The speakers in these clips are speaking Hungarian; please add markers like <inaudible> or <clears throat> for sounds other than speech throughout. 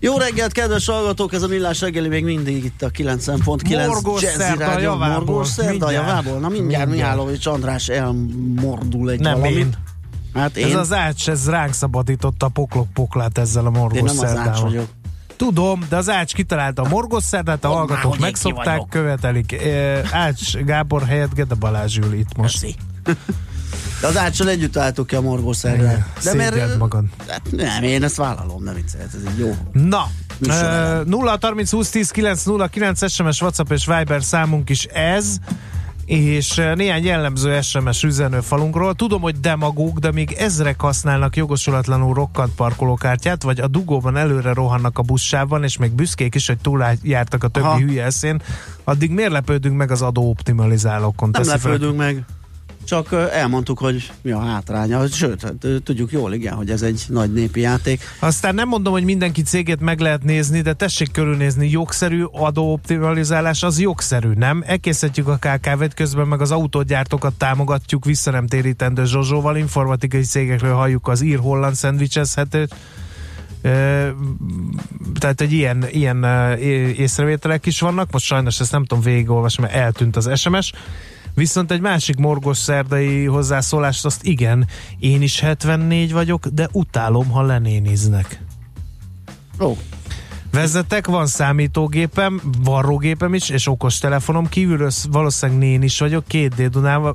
Jó reggelt, kedves hallgatók! Ez a millás reggeli még mindig itt a 90.9 Morgos szerda javából. Morgos szerda javából. Na mindjárt, Mindjárt. Mihálovics András elmordul egy Nem valamit. én. Hát én, Ez az ács, ez ránk szabadította a poklok poklát ezzel a én morgos az ács vagyok. Tudom, de az Ács kitalálta a morgos szerdát, a Mondd már, hallgatók én megszokták, követelik. Ács Gábor helyett Gede Balázs ül itt most. Köszi. De az áccsal együtt álltuk ki a morgos szerdát. De Szégyeld magad. Hát nem, én ezt vállalom, nem viccelhet, ez így jó. Na, uh, elem. 0 30 20 10 9 0 9 SMS, WhatsApp és Viber számunk is ez és néhány jellemző SMS üzenőfalunkról. Tudom, hogy demagóg, de még ezrek használnak jogosulatlanul rokkant parkolókártyát, vagy a dugóban előre rohannak a buszsában, és még büszkék is, hogy túljártak a többi Aha. hülye eszén. Addig miért lepődünk meg az adóoptimalizálókon? Nem Teszi fel- lepődünk meg. Csak elmondtuk, hogy mi a hátránya. Sőt, hát, tudjuk jól, igen, hogy ez egy nagy népi játék. Aztán nem mondom, hogy mindenki cégét meg lehet nézni, de tessék körülnézni, jogszerű adóoptimalizálás az jogszerű, nem? Elkészítjük a KKV-t, közben meg az autógyártókat támogatjuk vissza nem térítendő Zsozsóval, informatikai cégekről halljuk az ír-holland szendvicsezhetőt. Tehát egy ilyen, ilyen észrevételek is vannak, most sajnos ezt nem tudom végigolvasni, mert eltűnt az SMS. Viszont egy másik morgos szerdai hozzászólást, azt igen, én is 74 vagyok, de utálom, ha lenéniznek. Ó, Vezetek, van számítógépem, varrógépem is, és okostelefonom, kívülről sz- valószínűleg nén is vagyok, két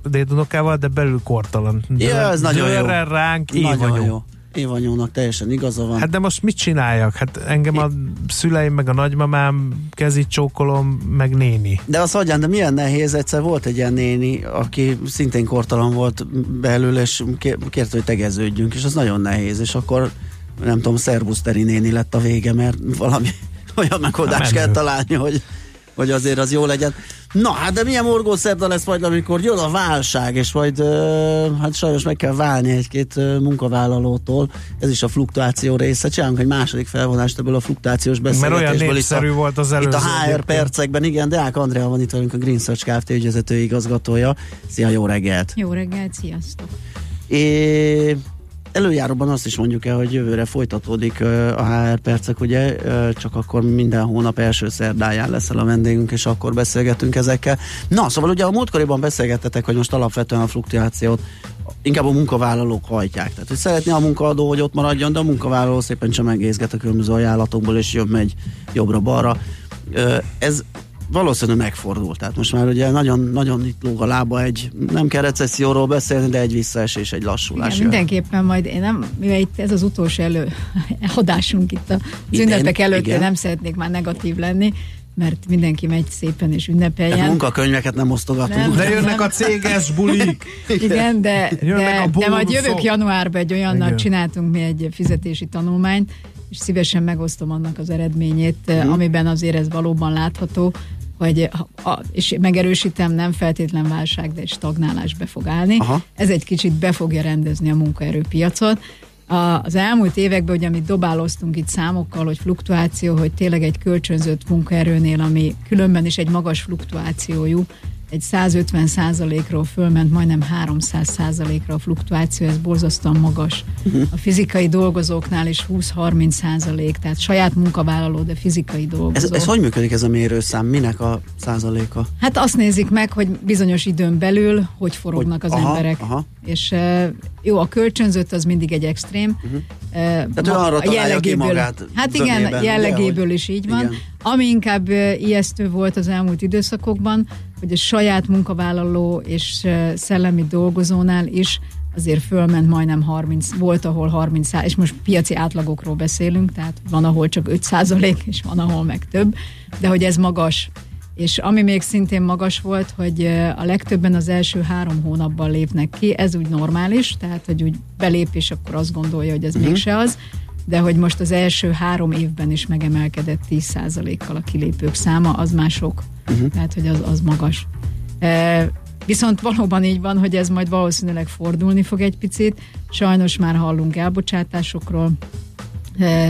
dédunokával, de belül kortalan. Ja, ez nagyon jó. Ránk, én nagyon vagyok. jó. Évanyónak teljesen igaza van. Hát de most mit csináljak? Hát engem a szüleim, meg a nagymamám kezit csókolom, meg néni. De az hagyján, de milyen nehéz, egyszer volt egy ilyen néni, aki szintén kortalan volt belül, és ké- kérte, hogy tegeződjünk, és az nagyon nehéz, és akkor nem tudom, szervuszteri néni lett a vége, mert valami <laughs> olyan megoldást menő. kell találni, hogy, hogy azért az jó legyen. Na, hát de milyen morgószerda lesz majd, amikor jön a válság, és majd ö, hát sajnos meg kell válni egy-két ö, munkavállalótól. Ez is a fluktuáció része. Csinálunk egy második felvonást ebből a fluktuációs Mert olyan beszélgetésből. itt a- népszerű volt az előző. itt a HR egyébként. percekben, igen, Deák Andrea van itt velünk, a Green Search Kft. ügyvezető igazgatója. Szia, jó reggelt! Jó reggelt, sziasztok! É, előjáróban azt is mondjuk el, hogy jövőre folytatódik a HR percek, ugye, csak akkor minden hónap első szerdáján leszel a vendégünk, és akkor beszélgetünk ezekkel. Na, szóval ugye a múltkoriban beszélgettetek, hogy most alapvetően a fluktuációt inkább a munkavállalók hajtják. Tehát, hogy szeretné a munkaadó, hogy ott maradjon, de a munkavállaló szépen csemegészget a különböző ajánlatokból, és jön megy jobbra-balra. Ez valószínűleg megfordult. Tehát most már ugye nagyon, nagyon itt lóg a lába egy, nem kell recesszióról beszélni, de egy visszaesés, egy lassulás. Igen, jön. mindenképpen majd én nem, mivel itt ez az utolsó elő <laughs> adásunk itt Idén, ünnepek előtt, igen. nem szeretnék már negatív lenni, mert mindenki megy szépen és Tehát ünnepeljen. munkakönyveket nem osztogatunk. Nem. De jönnek a céges bulik. <laughs> Igen, de, a de, de majd jövök januárban egy olyannal Igen. csináltunk mi egy fizetési tanulmányt, és szívesen megosztom annak az eredményét, Mhm. amiben azért ez valóban látható, hogy a, és megerősítem, nem feltétlen válság, de stagnálás be fog állni. Aha. Ez egy kicsit be fogja rendezni a munkaerőpiacot. A, az elmúlt években, ugye amit dobáloztunk itt számokkal, hogy fluktuáció, hogy tényleg egy kölcsönzött munkaerőnél, ami különben is egy magas fluktuációjú, egy 150 százalékról fölment majdnem 300 százalékra a fluktuáció, ez borzasztóan magas. A fizikai dolgozóknál is 20-30 százalék, tehát saját munkavállaló, de fizikai dolgozó. Ez, ez hogy működik ez a mérőszám? Minek a százaléka? Hát azt nézik meg, hogy bizonyos időn belül hogy forognak Hogy- az aha, emberek. aha. És jó, a kölcsönzött az mindig egy extrém. Uh-huh. ő arra találja ki magát Hát zömében, igen, ugye, jellegéből hogy- is így van. igen. Ami inkább ijesztő volt az elmúlt időszakokban, hogy a saját munkavállaló és szellemi dolgozónál is azért fölment majdnem 30, volt ahol 30 szá- és most piaci átlagokról beszélünk, tehát van ahol csak 5 százalék, és van ahol meg több, de hogy ez magas. És ami még szintén magas volt, hogy a legtöbben az első három hónapban lépnek ki, ez úgy normális, tehát hogy úgy belép, és akkor azt gondolja, hogy ez uh-huh. mégse az. de hogy most az első három évben is megemelkedett 10%-kal a kilépők száma, az már sok. Uh-huh. Tehát, hogy az, az magas. E, viszont valóban így van, hogy ez majd valószínűleg fordulni fog egy picit. Sajnos már hallunk elbocsátásokról,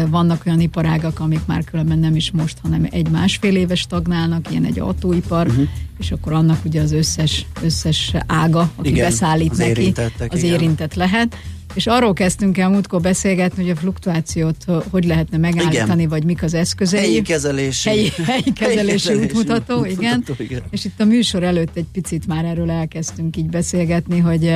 vannak olyan iparágak, amik már különben nem is most, hanem egy másfél éves stagnálnak, ilyen egy autóipar, uh-huh. és akkor annak ugye az összes, összes ága, aki igen, beszállít az neki, az igen. érintett lehet. És arról kezdtünk el múltkor beszélgetni, hogy a fluktuációt hogy lehetne megállítani, igen. vagy mik az eszközei. Helyi kezelési. Helyi, helyi <laughs> kezelési, helyi útmutató, útmutató, igen. igen. És itt a műsor előtt egy picit már erről elkezdtünk így beszélgetni, hogy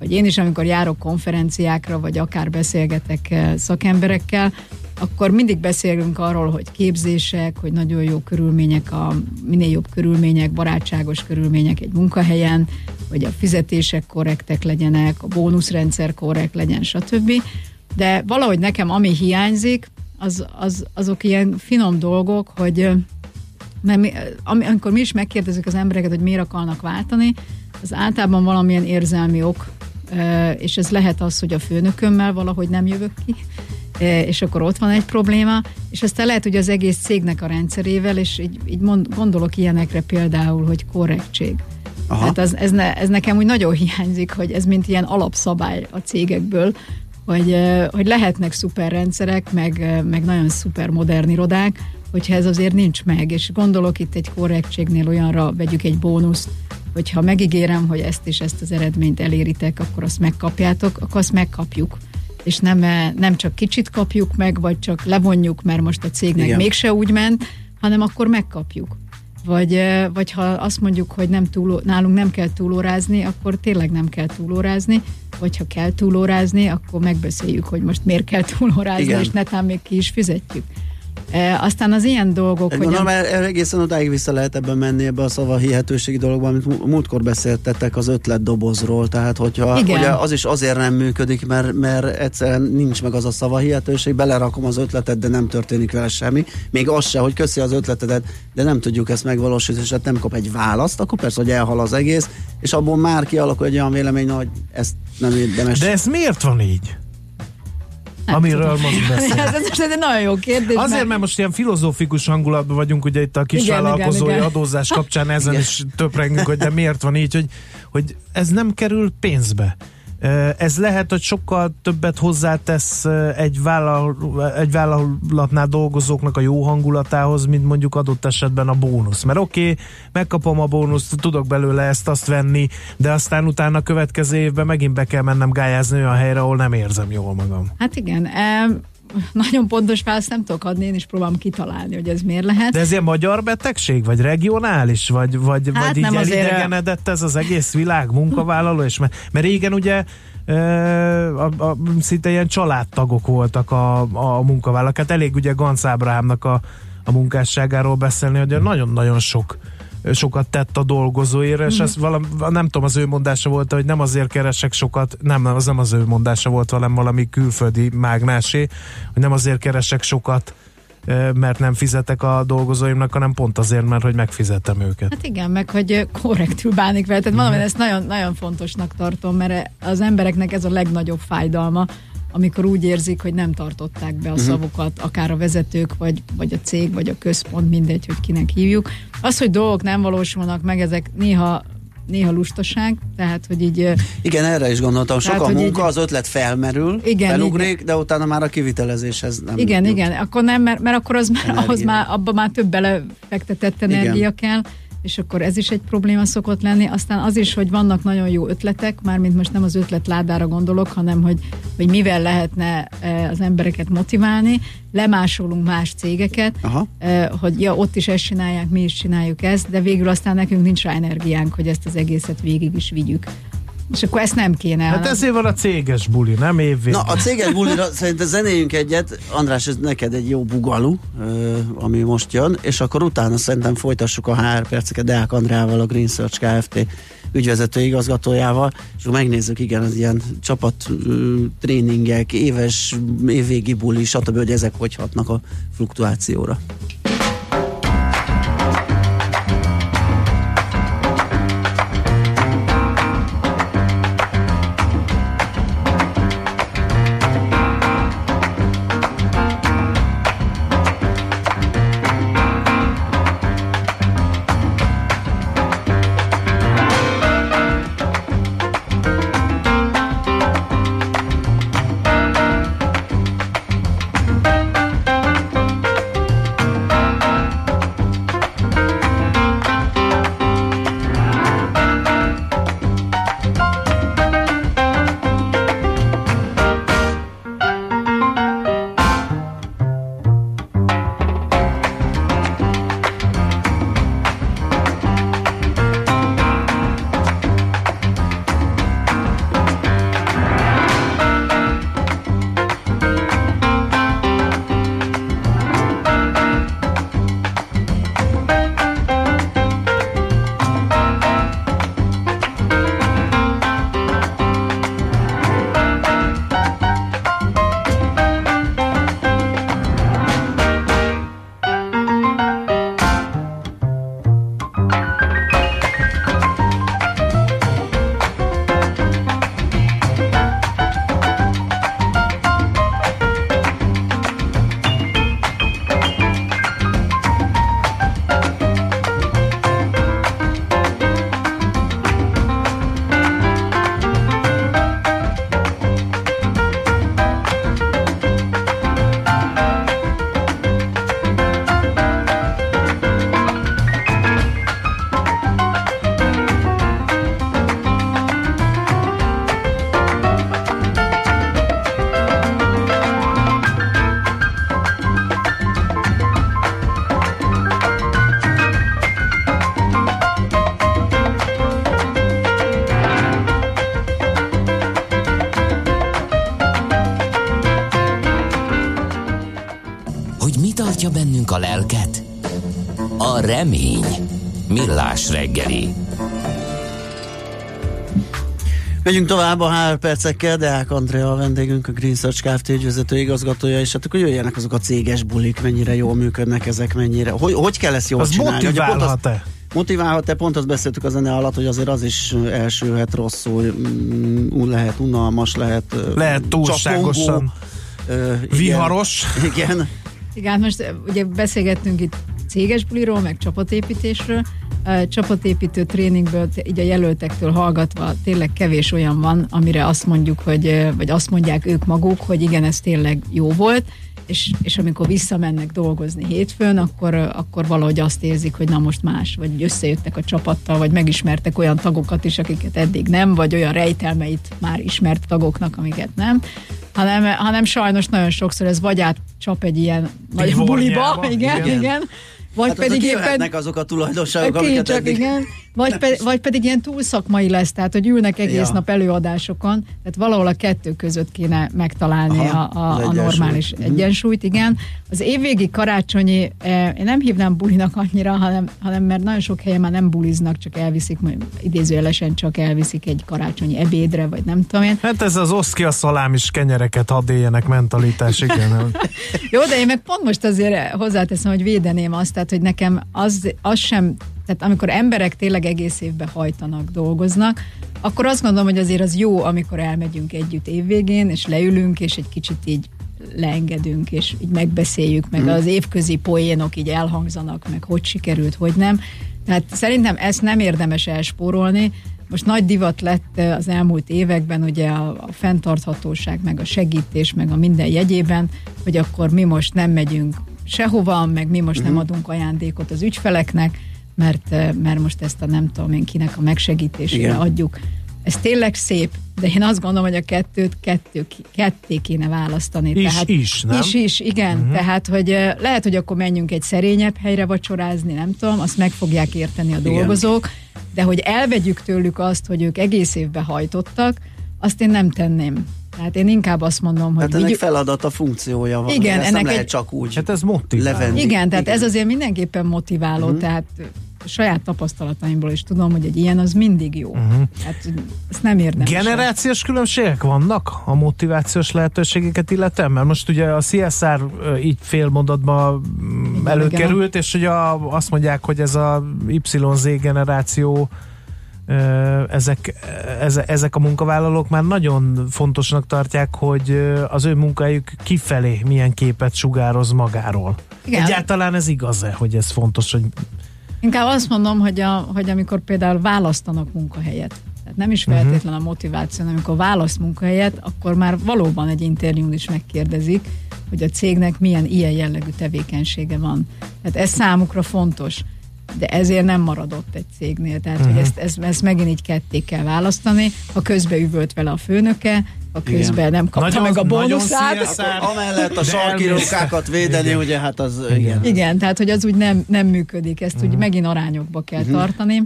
vagy én is, amikor járok konferenciákra, vagy akár beszélgetek eh, szakemberekkel, akkor mindig beszélünk arról, hogy képzések, hogy nagyon jó körülmények, a minél jobb körülmények, barátságos körülmények egy munkahelyen, hogy a fizetések korrektek legyenek, a bónuszrendszer korrekt legyen, stb. De valahogy nekem ami hiányzik, az, az, azok ilyen finom dolgok, hogy eh, mert mi, eh, amikor mi is megkérdezzük az embereket, hogy miért akarnak váltani, az általában valamilyen érzelmi ok és ez lehet az, hogy a főnökömmel valahogy nem jövök ki, és akkor ott van egy probléma, és aztán lehet, hogy az egész cégnek a rendszerével, és így, így mond, gondolok ilyenekre például, hogy korrektség. Aha. Hát az, ez, ne, ez nekem úgy nagyon hiányzik, hogy ez mint ilyen alapszabály a cégekből, hogy, hogy lehetnek szuper rendszerek, meg, meg nagyon szuper modern irodák, hogyha ez azért nincs meg, és gondolok itt egy korrektségnél olyanra, vegyük egy bónuszt, hogyha megígérem, hogy ezt és ezt az eredményt eléritek, akkor azt megkapjátok, akkor azt megkapjuk. És nem, nem csak kicsit kapjuk meg, vagy csak levonjuk, mert most a cégnek Igen. mégse úgy ment, hanem akkor megkapjuk. Vagy, vagy ha azt mondjuk, hogy nem túl, nálunk nem kell túlórázni, akkor tényleg nem kell túlórázni, vagy ha kell túlórázni, akkor megbeszéljük, hogy most miért kell túlórázni, Igen. és netán még ki is fizetjük. E, aztán az ilyen dolgok, hogy... Gondolom, a... egészen odáig vissza lehet ebben menni ebbe a szava hihetőségi dologba, amit múltkor beszéltetek az ötletdobozról, tehát hogyha Igen. ugye az is azért nem működik, mert, mert egyszerűen nincs meg az a szava hihetőség, belerakom az ötletet, de nem történik vele semmi. Még az se, hogy köszi az ötletedet, de nem tudjuk ezt megvalósítani, és hát nem kap egy választ, akkor persze, hogy elhal az egész, és abból már kialakul egy olyan vélemény, hogy ezt nem érdemes. De ez miért van így? Amiről most <laughs> beszél. ez, ez egy nagyon jó kérdés. Azért, mert... mert most ilyen filozófikus hangulatban vagyunk, ugye itt a kisvállalkozói adózás kapcsán ezen igen. is töprengünk, hogy de miért van így, hogy, hogy ez nem kerül pénzbe. Ez lehet, hogy sokkal többet hozzátesz egy, vállal, egy vállalatnál dolgozóknak a jó hangulatához, mint mondjuk adott esetben a bónusz. Mert oké, okay, megkapom a bónuszt, tudok belőle ezt azt venni, de aztán utána a következő évben megint be kell mennem gályázni olyan helyre, ahol nem érzem jól magam. Hát igen, nagyon pontos választ nem tudok adni, én is próbálom kitalálni, hogy ez miért lehet. De ez ilyen magyar betegség, vagy regionális, vagy, vagy, hát vagy így elidegenedett ez az egész világ munkavállaló, és mert, mert régen ugye a, a, szinte ilyen családtagok voltak a, a munkavállalók. Hát elég ugye Ganz Ábrahámnak a, a munkásságáról beszélni, hogy nagyon-nagyon sok sokat tett a dolgozóért, és mm. ez valami, nem tudom, az ő mondása volt, hogy nem azért keresek sokat, nem, az nem az ő mondása volt, hanem valami külföldi mágnásé, hogy nem azért keresek sokat, mert nem fizetek a dolgozóimnak, hanem pont azért, mert hogy megfizettem őket. Hát igen, meg hogy korrektül bánik vele. Tehát mm. ezt nagyon, nagyon fontosnak tartom, mert az embereknek ez a legnagyobb fájdalma, amikor úgy érzik, hogy nem tartották be a uh-huh. szavukat, akár a vezetők, vagy, vagy a cég, vagy a központ, mindegy, hogy kinek hívjuk. Az, hogy dolgok nem valósulnak meg, ezek néha néha lustaság, tehát hogy így... Igen, erre is gondoltam, sok tehát, a munka, így, az ötlet felmerül, igen, felugrik, igen. de utána már a kivitelezéshez nem Igen, jut. igen, akkor nem, mert, mert akkor az már, ahhoz már, abba már több belefektetett energia igen. kell, és akkor ez is egy probléma szokott lenni. Aztán az is, hogy vannak nagyon jó ötletek, mármint most nem az ötlet ládára gondolok, hanem hogy, hogy mivel lehetne e, az embereket motiválni, lemásolunk más cégeket, Aha. E, hogy ja, ott is ezt csinálják, mi is csináljuk ezt, de végül aztán nekünk nincs rá energiánk, hogy ezt az egészet végig is vigyük. És akkor ezt nem kéne. Hát ezért van a céges buli, nem évvégén. Na, a céges bulira szerintem zenéljünk egyet. András, ez neked egy jó bugalú, ami most jön, és akkor utána szerintem folytassuk a HR perceket Deák Andrával, a Green Search Kft. ügyvezető igazgatójával, és akkor megnézzük, igen, az ilyen csapat tréningek, éves, évvégi buli, stb., hogy ezek hogy hatnak a fluktuációra. A remény. Millás reggeli. Megyünk tovább a HR percekkel, Deák Andrea a vendégünk, a Green Search Kft. ügyvezető igazgatója, és hát akkor jöjjenek azok a céges bulik, mennyire jól működnek ezek, mennyire, hogy, hogy kell ezt jól Az csinálni? Ugye pont azt- motiválhat-e? Motiválhat-e? Pont azt beszéltük a zene alatt, hogy azért az is elsülhet rosszul, mm, lehet unalmas, lehet Lehet túlságosan csapongó, ö, igen. Viharos. Igen. Igen, hát most ugye beszélgettünk itt céges buliról, meg csapatépítésről. Csapatépítő tréningből, így a jelöltektől hallgatva tényleg kevés olyan van, amire azt mondjuk, hogy, vagy azt mondják ők maguk, hogy igen, ez tényleg jó volt, és, és amikor visszamennek dolgozni hétfőn, akkor, akkor valahogy azt érzik, hogy na most más, vagy összejöttek a csapattal, vagy megismertek olyan tagokat is, akiket eddig nem, vagy olyan rejtelmeit már ismert tagoknak, amiket nem, hanem, hanem sajnos nagyon sokszor ez vagy átcsap egy ilyen nagy buliba, igen. igen, igen vagy Hát pedig azok éppen azok a tulajdonságok, amiket csak eddig... igen. Vagy, pe, vagy pedig ilyen túl szakmai lesz, tehát hogy ülnek egész Ja. nap előadásokon, tehát valahol a kettő között kéne megtalálni Aha, a, a, a normális Mhm. egyensúlyt, igen. Az évvégi karácsonyi, eh, én nem hívnám bulinak annyira, hanem, hanem mert nagyon sok helyen már nem buliznak, csak elviszik, idézőjelesen csak elviszik egy karácsonyi ebédre, vagy nem tudom én. Hát ez az oszki a szalámis kenyereket hadd éljenek mentalitás, igen. <laughs> Jó, de én meg pont most azért hozzáteszem, hogy védeném azt, tehát, hogy nekem az, az sem, tehát amikor emberek tényleg egész évben hajtanak, dolgoznak, akkor azt gondolom, hogy azért az jó, amikor elmegyünk együtt évvégén, és leülünk, és egy kicsit így leengedünk, és így megbeszéljük, meg az évközi poénok így elhangzanak, meg hogy sikerült, hogy nem. Tehát szerintem ezt nem érdemes elspórolni. Most nagy divat lett eh, az elmúlt években ugye a, a fenntarthatóság, meg a segítés, meg a minden jegyében, hogy akkor mi most nem megyünk sehova, meg mi most nem adunk ajándékot az ügyfeleknek, mert, mert most ezt a nem tudom én kinek a megsegítésére Igen. adjuk. Ez tényleg szép, de én azt gondolom, hogy a kettőt kettő, ketté kéne választani. Is, tehát, is, nem? Is, is, igen. Uh-huh. Tehát, hogy eh, lehet, hogy akkor menjünk egy szerényebb helyre vacsorázni, nem tudom, azt meg fogják érteni a Igen. dolgozók, de hogy elvegyük tőlük azt, hogy ők egész évben hajtottak, azt én nem tenném. Tehát én inkább azt mondom, hogy Hát ennek feladata, funkciója van. Igen, ezt ennek nem lehet egy- csak úgy Hát ez motivál. levenni. igen, tehát Igen. ez azért mindenképpen motiváló, uh-huh. tehát saját tapasztalataimból is tudom, hogy egy ilyen az mindig jó. Uh-huh. Tehát ezt nem érdemes. Generációs különbségek vannak a motivációs lehetőségeket illetően? Mert most ugye a CSR így fél mondatban mm, Igen, előkerült, és ugye a, azt mondják, hogy ez a YZ generáció ezek, eze- ezek a munkavállalók már nagyon fontosnak tartják, hogy az ő munkahelyük kifelé milyen képet sugároz magáról. Igen. Egyáltalán ez igaz-e, hogy ez fontos, hogy Inkább azt mondom, hogy, a, hogy amikor például választanak munkahelyet, tehát nem is feltétlen a motiváció, hanem amikor választ munkahelyet, akkor már valóban egy interjún is megkérdezik, hogy a cégnek milyen ilyen jellegű tevékenysége van. Tehát ez számukra fontos, de ezért nem maradott egy cégnél. Tehát, hogy ezt, ezt, ezt megint így ketté kell választani. Ha közben üvölt vele a főnöke, ha közben Igen. nem kapta Nagyon- meg a bónuszát. Amellett a sarkirókákat védeni, Igen. ugye hát az igen. Igen, tehát hogy az úgy nem, nem működik, ezt úgy megint arányokba kell tartani.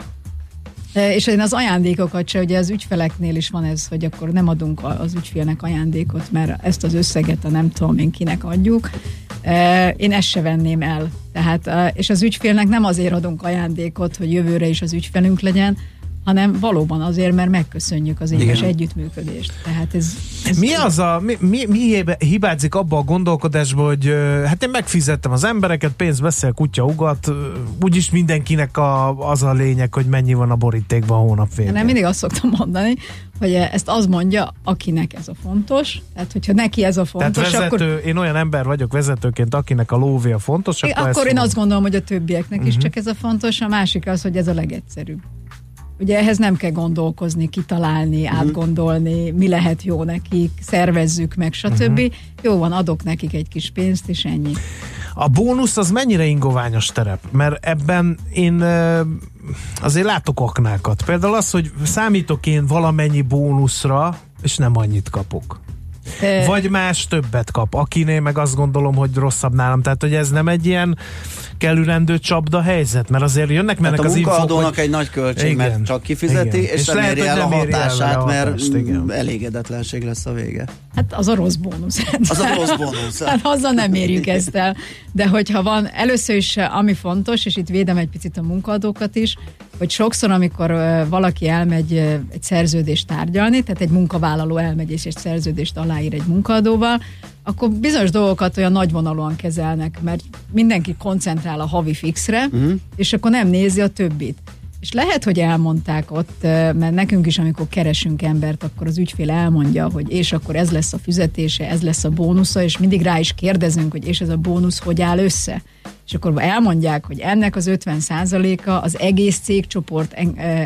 E, És én az ajándékokat se, ugye az ügyfeleknél is van ez, hogy akkor nem adunk a- az ügyfélnek ajándékot, mert ezt az összeget a nem tudom én kinek adjuk. Én ezt se venném el. Tehát, és az ügyfélnek nem azért adunk ajándékot, hogy jövőre is az ügyfelünk legyen, hanem valóban azért, mert megköszönjük az éves Igen. együttműködést. Tehát ez, ez Mi az a, mi, mi, mi hibázik abba a gondolkodásba, hogy hát én megfizettem az embereket, pénz beszél, kutya ugat, úgyis mindenkinek a, az a lényeg, hogy mennyi van a borítékban a hónap Én végén. nem mindig azt szoktam mondani, hogy ezt az mondja, akinek ez a fontos. Tehát, hogyha neki ez a Tehát fontos, vezető, akkor, én olyan ember vagyok vezetőként, akinek a lóvé a fontos, akkor, akkor, én mondom. azt gondolom, hogy a többieknek uh-huh. is csak ez a fontos, a másik az, hogy ez a legegyszerűbb. Ugye ehhez nem kell gondolkozni, kitalálni, uh-huh. átgondolni, mi lehet jó nekik, szervezzük meg, stb. Uh-huh. Jó van, adok nekik egy kis pénzt, és ennyi. A bónusz az mennyire ingoványos terep? Mert ebben én azért látok aknákat. Például az, hogy számítok én valamennyi bónuszra, és nem annyit kapok. Vagy más többet kap, akinél meg azt gondolom, hogy rosszabb nálam. Tehát, hogy ez nem egy ilyen kellőrendő csapda helyzet, mert azért jönnek mennek hát a az infok, munkaadónak egy nagy költség, igen, mert csak kifizeti, igen. és, és nem lehet, éri el a hatását, el mert hatást, igen. elégedetlenség lesz a vége. Hát az a rossz bónusz. Az a rossz bónusz. <laughs> hát azzal nem érjük ezt el. De hogyha van, először is ami fontos, és itt védem egy picit a munkaadókat is, hogy sokszor, amikor valaki elmegy egy szerződést tárgyalni, tehát egy munkavállaló elmegy és egy szerződést aláír egy munkaadóval, akkor bizonyos dolgokat olyan nagyvonalúan kezelnek, mert mindenki koncentrál a havi fixre, uh-huh. és akkor nem nézi a többit. És lehet, hogy elmondták ott, mert nekünk is, amikor keresünk embert, akkor az ügyfél elmondja, hogy és akkor ez lesz a fizetése, ez lesz a bónusza, és mindig rá is kérdezünk, hogy és ez a bónusz hogy áll össze. És akkor elmondják, hogy ennek az 50%-a az egész cégcsoport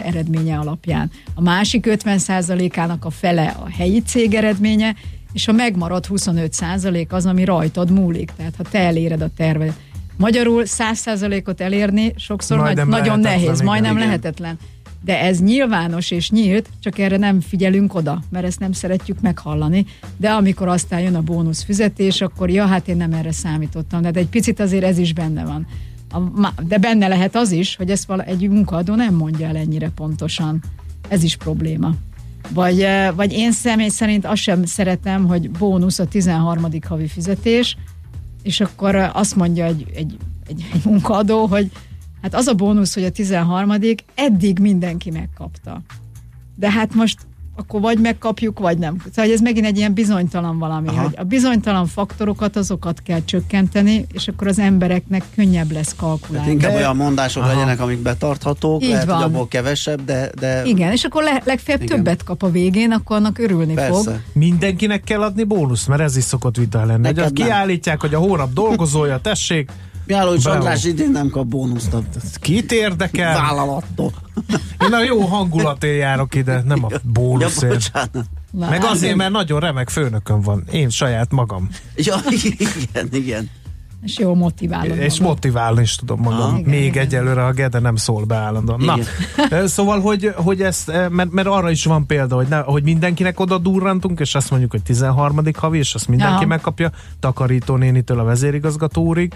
eredménye alapján. A másik 50%-ának a fele a helyi cég eredménye, és a megmaradt 25% az, ami rajtad múlik. Tehát ha te eléred a tervet. Magyarul 100%-ot elérni sokszor nagy, nagyon nehéz, igen, majdnem igen. lehetetlen. De ez nyilvános és nyílt, csak erre nem figyelünk oda, mert ezt nem szeretjük meghallani. De amikor aztán jön a bónusz fizetés, akkor ja, hát én nem erre számítottam. De egy picit azért ez is benne van. De benne lehet az is, hogy ezt vala, egy munkaadó nem mondja el ennyire pontosan. Ez is probléma. Vagy, vagy én személy szerint azt sem szeretem, hogy bónusz a 13. havi fizetés, és akkor azt mondja egy, egy, egy, egy munkaadó, hogy hát az a bónusz, hogy a 13. eddig mindenki megkapta. De hát most akkor vagy megkapjuk, vagy nem. Szóval ez megint egy ilyen bizonytalan valami, Aha. hogy a bizonytalan faktorokat azokat kell csökkenteni, és akkor az embereknek könnyebb lesz kalkulálni. Hát inkább de... olyan mondások Aha. legyenek, amik betarthatók, Így lehet, van. hogy abból kevesebb, de, de... Igen, és akkor le, legfeljebb Igen. többet kap a végén, akkor annak örülni Persze. fog. Mindenkinek kell adni bónusz, mert ez is szokott vita lenni. Hogy kiállítják, hogy a hónap dolgozója, tessék, Mihály András idén nem kap bónuszt. Kit érdekel? Vállalattól. <laughs> Én a jó hangulatért járok ide, nem a bónuszért. Ja, Meg azért, mert nagyon remek főnököm van. Én saját magam. Ja, <laughs> igen, igen. És jó motiválom. És magam. motiválni is tudom magam. Ah, igen, Még igen. egyelőre a Gede nem szól be állandóan. Na, szóval, hogy, hogy ezt, mert, mert arra is van példa, hogy, ne, hogy mindenkinek oda durrantunk, és azt mondjuk, hogy 13. havi, és azt mindenki Aha. megkapja, takarító nénitől a vezérigazgató úrig,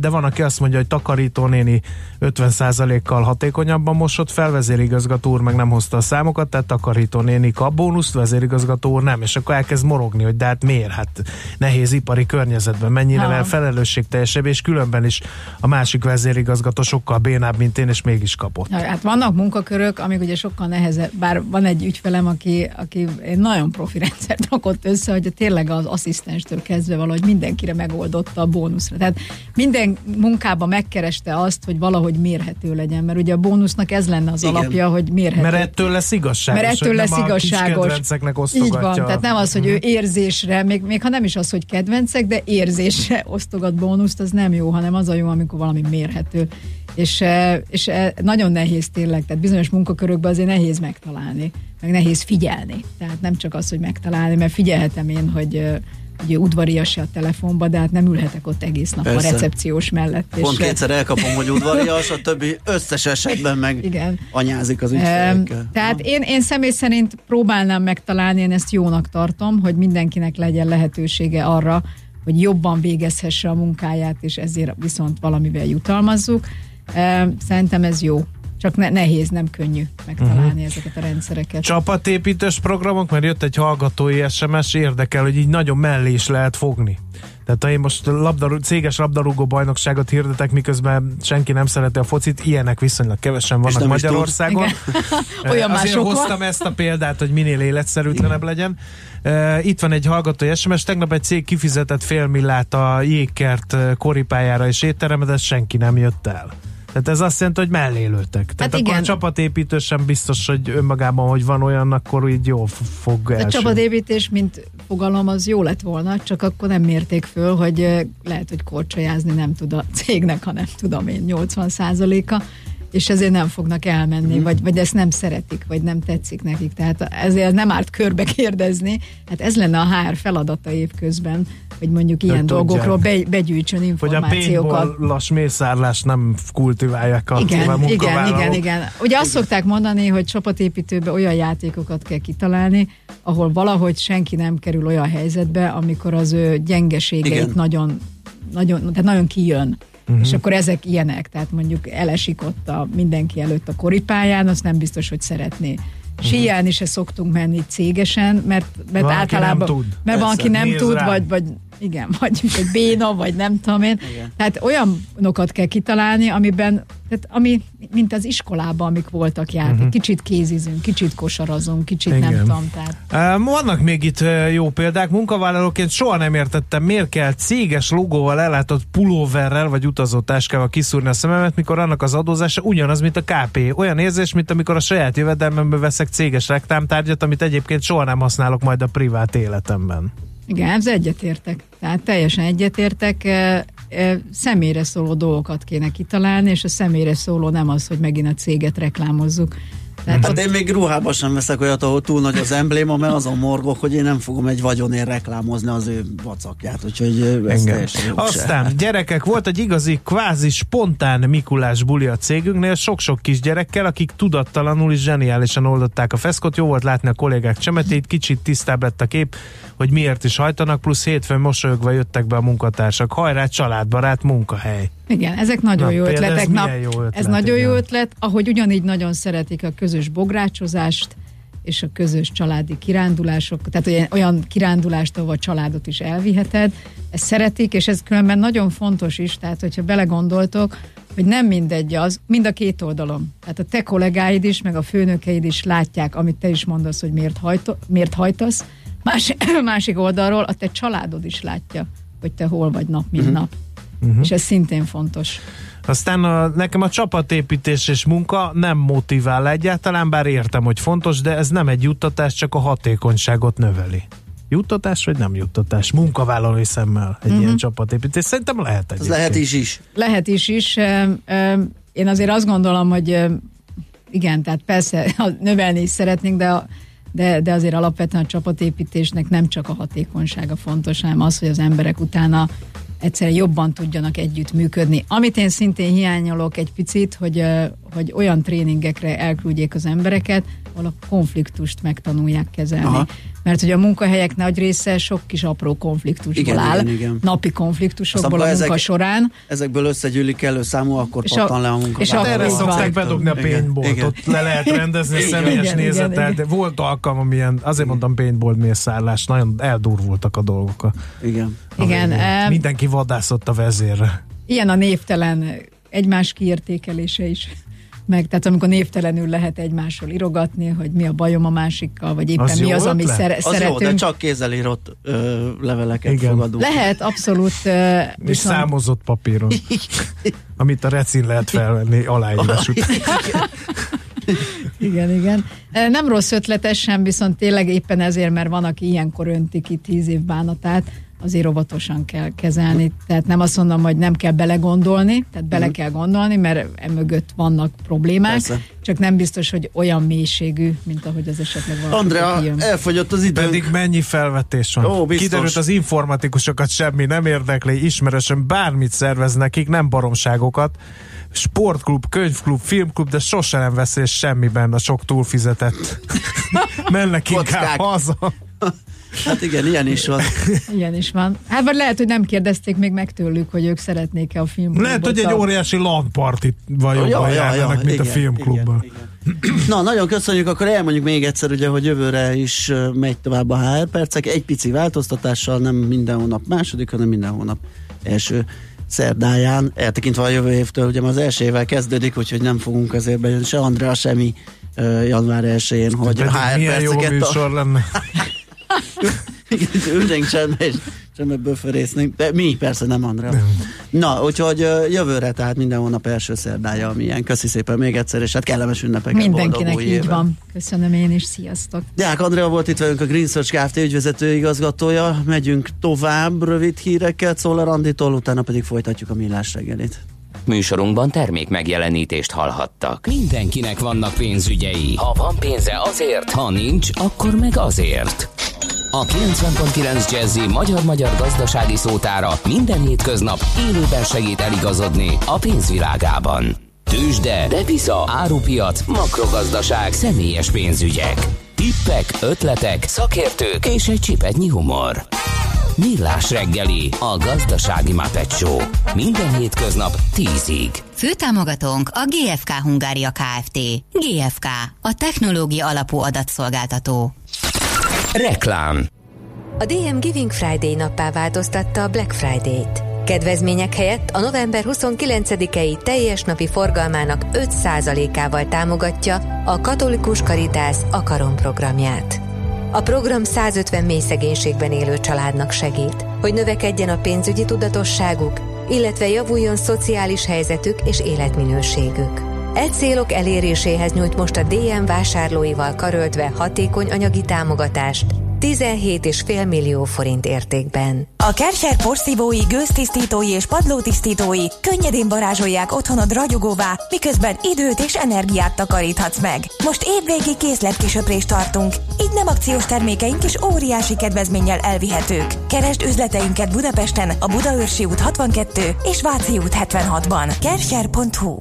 de van, aki azt mondja, hogy takarító néni 50%-kal hatékonyabban mosott fel, vezérigazgató úr meg nem hozta a számokat, tehát takarító néni kap bónuszt, vezérigazgató úr nem, és akkor elkezd morogni, hogy de hát miért? Hát nehéz ipari környezetben, mennyire ha. felelősségteljesebb, és különben is a másik vezérigazgató sokkal bénább, mint én, és mégis kapott. Ja, hát vannak munkakörök, amik ugye sokkal nehezebb, bár van egy ügyfelem, aki, aki egy nagyon profi rendszert rakott össze, hogy tényleg az asszisztenstől kezdve valahogy mindenkire megoldotta a bónuszra. Tehát minden munkában megkereste azt, hogy valahogy mérhető legyen, mert ugye a bónusznak ez lenne az Igen. alapja, hogy mérhető. Mert ettől lesz igazságos. Mert ettől lesz igazságos. Így van, tehát nem az, hogy ő mhm. érzésre, még, még ha nem is az, hogy kedvencek, de érzésre <laughs> osztogat bónuszt, az nem jó, hanem az a jó, amikor valami mérhető. És, eh, és eh, nagyon nehéz tényleg, tehát bizonyos munkakörökben azért nehéz megtalálni, meg nehéz figyelni. Tehát nem csak az, hogy megtalálni, mert figyelhetem én, hogy eh, ugye udvarias a telefonba, de hát nem ülhetek ott egész nap Persze. a recepciós mellett. Pont és kétszer elkapom, hogy udvarias, a többi összes esetben meg Igen. anyázik az ügyfelekkel. Tehát én, én személy szerint próbálnám megtalálni, én ezt jónak tartom, hogy mindenkinek legyen lehetősége arra, hogy jobban végezhesse a munkáját, és ezért viszont valamivel jutalmazzuk. Szerintem ez jó csak ne, nehéz, nem könnyű megtalálni uh-huh. ezeket a rendszereket. Csapatépítős programok, mert jött egy hallgatói SMS, érdekel, hogy így nagyon mellé is lehet fogni. Tehát ha én most labdarú, céges labdarúgó bajnokságot hirdetek, miközben senki nem szereti a focit, ilyenek viszonylag kevesen vannak Magyarországon. <laughs> Olyan Azért hoztam ezt a példát, hogy minél életszerűtlenebb legyen. Itt van egy hallgatói SMS, tegnap egy cég kifizetett félmillát a jégkert koripájára és étteremre, de senki nem jött el. Tehát ez azt jelenti, hogy mellélőtek. Tehát hát akkor igen. a csapatépítő sem biztos, hogy önmagában, hogy van olyan, akkor így jó fog első. A csapatépítés, mint fogalom, az jó lett volna, csak akkor nem mérték föl, hogy lehet, hogy korcsolyázni nem tud a cégnek, ha nem tudom én, 80 a és ezért nem fognak elmenni, mm. vagy, vagy ezt nem szeretik, vagy nem tetszik nekik. Tehát ezért nem árt körbe kérdezni. Hát ez lenne a HR feladata évközben, hogy mondjuk ilyen tudják. dolgokról be, begyűjtsön Hogy a információkat. paintballas mészárlást nem kultiválják a Igen, igen, igen, igen. Ugye azt szokták mondani, hogy csapatépítőben olyan játékokat kell kitalálni, ahol valahogy senki nem kerül olyan helyzetbe, amikor az ő gyengeségeit Igen. nagyon, nagyon, tehát nagyon kijön. Uh-huh. És akkor ezek ilyenek, tehát mondjuk elesik ott a, mindenki előtt a koripályán, azt nem biztos, hogy szeretné. Síelni se szoktunk menni cégesen, mert, mert Van, általában... nem tud. Mert van, aki nem tud, rám. vagy, vagy igen, vagy, vagy béna, vagy nem tudom én. Igen. Tehát olyanokat kell kitalálni, amiben, tehát ami, mint az iskolában, amik voltak játék. Uh-huh. Kicsit kézizünk, kicsit kosarazunk, kicsit Igen. nem tudom. Tehát Uh, Vannak még itt jó példák. Munkavállalóként soha nem értettem, miért kell céges logóval ellátott pulóverrel vagy utazótáskával kiszúrni a szememet, mikor annak az adózása ugyanaz, mint a KP. Olyan érzés, mint amikor a saját jövedelmemből veszek céges reklámtárgyat, amit egyébként soha nem használok majd a privát életemben. Igen, ez egyetértek. Tehát teljesen egyetértek. Személyre szóló dolgokat kéne kitalálni, és a személyre szóló nem az, hogy megint a céget reklámozzuk. Tehát Hát ott, én még ruhában sem veszek olyat, ahol túl nagy az embléma, mert azon morgok, hogy én nem fogom egy vagyonért reklámozni az ő vacakját, úgyhogy ez teljesen jó Aztán gyerekek, volt egy igazi kvázi spontán Mikulás buli a cégünknél, sok-sok kisgyerekkel, akik tudattalanul is zseniálisan oldották a feszkot. Jó volt látni a kollégák csemetét, kicsit tisztább lett a kép, hogy miért is hajtanak, plusz hétfőn mosolyogva jöttek be a munkatársak. Hajrá, családbarát munkahely. Igen, ezek nagyon Na, jó például ez ötletek. Na, jó ötlet, ez nagyon jó igen. ötlet, ahogy ugyanígy nagyon szeretik a közös bográcsozást, és a közös családi kirándulások, tehát olyan, kirándulást, ahol a családot is elviheted. Ezt szeretik, és ez különben nagyon fontos is, tehát hogyha belegondoltok, hogy nem mindegy az, mind a két oldalon. Tehát a te kollégáid is, meg a főnökeid is látják, amit te is mondasz, hogy miért, hajto, miért hajtasz. Más, <clears throat> másik oldalról a te családod is látja, hogy te hol vagy nap, mint nap. Uh-huh. És ez szintén fontos. Aztán a, nekem a csapatépítés és munka nem motivál egyáltalán, bár értem, hogy fontos, de ez nem egy juttatás, csak a hatékonyságot növeli. Juttatás vagy nem juttatás? Munkavállalói szemmel egy uh-huh. ilyen csapatépítés. Szerintem lehet Ez egy. lehet is is. Lehet is is. Én azért azt gondolom, hogy igen, tehát persze <laughs> növelni is szeretnénk, de, a, de, de azért alapvetően a csapatépítésnek nem csak a hatékonysága fontos, hanem az, hogy az emberek utána egyszerűen jobban tudjanak együtt működni. Amit én szintén hiányolok egy picit, hogy, hogy olyan tréningekre elküldjék az embereket, ahol a konfliktust megtanulják kezelni. Aha. Mert hogy a munkahelyek nagy része sok kis apró konfliktusból Igen, áll, igen, igen. napi konfliktusokból Aztán a munka ezek- során. Ezekből összegyűlik elő számú, akkor És pattan a- le a munka. és Hát akkor erre szokták bedobni a paintballt, ott le lehet rendezni személyes igen, nézetet, igen, de volt alkalmam ilyen, azért mondtam paintball mészállás, nagyon eldurvultak a dolgok. A, Igen. Igen, em, Mindenki vadászott a vezérre. Ilyen a névtelen egymás kiértékelése is. Meg, tehát amikor névtelenül lehet egymásról irogatni, hogy mi a bajom a másikkal, vagy éppen Az mi az, ami szere- Az jó, szeretünk. de csak kézzel írott ö, leveleket Igen. fogadunk. Lehet, abszolút. ö, És Viszont, számozott papíron, <laughs> amit a recin lehet felvenni aláírás után. <laughs> igen, igen. Nem rossz ötletes sem, viszont tényleg éppen ezért, mert van, aki ilyenkor önti ki tíz év bánatát, azért óvatosan kell kezelni. Tehát nem azt mondom, hogy nem kell belegondolni, tehát bele kell gondolni, mert emögött vannak problémák, Persze. csak nem biztos, hogy olyan mélységű, mint ahogy az esetleg valaki Andrea, kijön. elfogyott az idő. Pedig mennyi felvetés van. Ó, biztos. Kiderült az informatikusokat semmi nem érdekli, ismerősen bármit szervez nekik, nem baromságokat. Sportklub, könyvklub, filmklub, de sose nem vesz részt semmiben a sok túlfizetett. <laughs> Mennek inkább haza. <laughs> Hát igen, ilyen is van. Ilyen is van. Hát vagy lehet, hogy nem kérdezték még meg tőlük, hogy ők szeretnék-e a filmklubot. Lehet, hogy egy a- óriási LAN-partit vagy jobban járnának, mint a igen, filmklubban. igen, igen. Na, nagyon köszönjük, akkor elmondjuk még egyszer, ugye, hogy jövőre is megy tovább a HR percek, egy pici változtatással, nem minden hónap második, hanem minden hónap első szerdáján, eltekintve a jövő évtől, ugye az első évvel kezdődik, úgyhogy nem fogunk azért bejönni se Andrea, semmi ö, január 1-én, hogy Pedig HR milyen jó perceket műsor lenne. <laughs> Igen, ülnénk csendbe, és csendbe böförésznénk. De mi, persze nem Andrea. Na, úgyhogy jövőre, tehát minden hónap első szerdája, ami ilyen. Köszi szépen még egyszer, és hát kellemes ünnepeket. Mindenkinek így évet. van. Köszönöm én is, sziasztok! Deák Andrea volt itt velünk a Green Search Kft. ügyvezető igazgatója. Megyünk tovább rövid hírekkel Czoller Anditól, utána pedig folytatjuk a millás reggelit. Műsorunkban termék megjelenítést hallhattak. Mindenkinek vannak pénzügyei. Ha van pénze azért, ha nincs, akkor meg azért. A 90.9 Jazzy magyar-magyar gazdasági szótára minden hétköznap élőben segít eligazodni a pénzvilágában. Tősde, devisa, árupiac, makrogazdaság, személyes pénzügyek. Tippek, ötletek, szakértők és egy csipetnyi humor. Millás reggeli, a gazdasági mapetsó. Minden hétköznap 10-ig. Főtámogatónk a GFK Hungária Kft. GFK, a technológia alapú adatszolgáltató. Reklám A DM Giving Friday nappá változtatta a Black Friday-t. Kedvezmények helyett a november 29-i teljes napi forgalmának 5%-ával támogatja a Katolikus Karitász Akaron programját. A program 150 mély szegénységben élő családnak segít, hogy növekedjen a pénzügyi tudatosságuk, illetve javuljon szociális helyzetük és életminőségük. E célok eléréséhez nyújt most a DM vásárlóival karöltve hatékony anyagi támogatást 17,5 millió forint értékben. A Kercher porszívói, gőztisztítói és padlótisztítói könnyedén varázsolják otthonod ragyogóvá, miközben időt és energiát takaríthatsz meg. Most évvégi készletkisöprést tartunk, így nem akciós termékeink is óriási kedvezménnyel elvihetők. Keresd üzleteinket Budapesten, a Budaörsi út 62 és Váci út 76-ban. Kercher.hu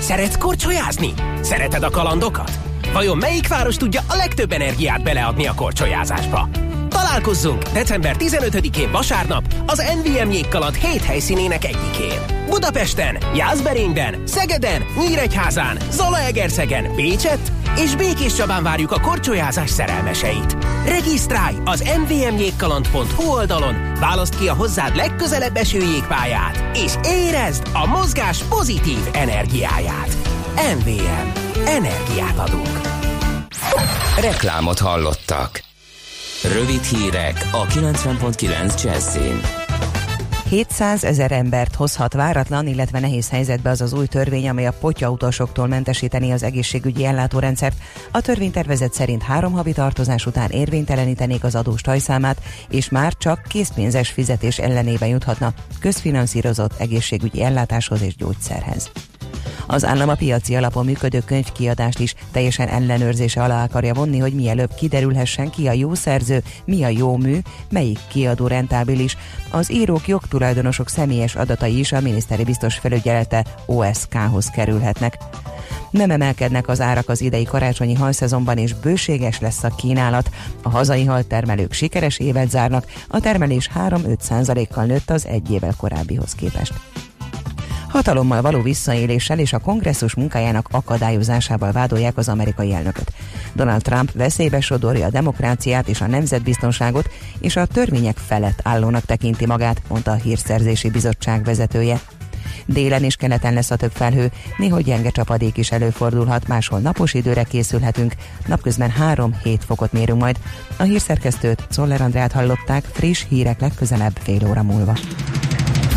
Szeretsz korcsolyázni? Szereted a kalandokat? Vajon melyik város tudja a legtöbb energiát beleadni a korcsolyázásba? Találkozzunk december 15-én vasárnap az NVM jégkaland 7 helyszínének egyikén. Budapesten, Jászberényben, Szegeden, Nyíregyházán, Zalaegerszegen, Pécset és Békés Csabán várjuk a korcsolyázás szerelmeseit. Regisztrálj az mvmjégkaland.hu oldalon, válaszd ki a hozzád legközelebb eső jégpályát, és érezd a mozgás pozitív energiáját. MVM. Energiát adunk. Reklámot hallottak. Rövid hírek a 90.9 Jazzin. 700 ezer embert hozhat váratlan, illetve nehéz helyzetbe az az új törvény, amely a potyautosoktól mentesíteni az egészségügyi ellátórendszert. A törvénytervezet szerint három havi tartozás után érvénytelenítenék az adós tajszámát, és már csak készpénzes fizetés ellenében juthatna közfinanszírozott egészségügyi ellátáshoz és gyógyszerhez. Az állam a piaci alapon működő könyvkiadást is teljesen ellenőrzése alá akarja vonni, hogy mielőbb kiderülhessen ki a jó szerző, mi a jó mű, melyik kiadó rentábilis. Az írók jogtulajdonosok személyes adatai is a miniszteri biztos felügyelete OSK-hoz kerülhetnek. Nem emelkednek az árak az idei karácsonyi halszezonban, és bőséges lesz a kínálat. A hazai haltermelők sikeres évet zárnak, a termelés 3-5 kal nőtt az egy évvel korábbihoz képest hatalommal való visszaéléssel és a kongresszus munkájának akadályozásával vádolják az amerikai elnököt. Donald Trump veszélybe sodorja a demokráciát és a nemzetbiztonságot, és a törvények felett állónak tekinti magát, mondta a hírszerzési bizottság vezetője. Délen és keleten lesz a több felhő, néhogy gyenge csapadék is előfordulhat, máshol napos időre készülhetünk, napközben 3-7 fokot mérünk majd. A hírszerkesztőt, Czoller Andrát hallották, friss hírek legközelebb fél óra múlva.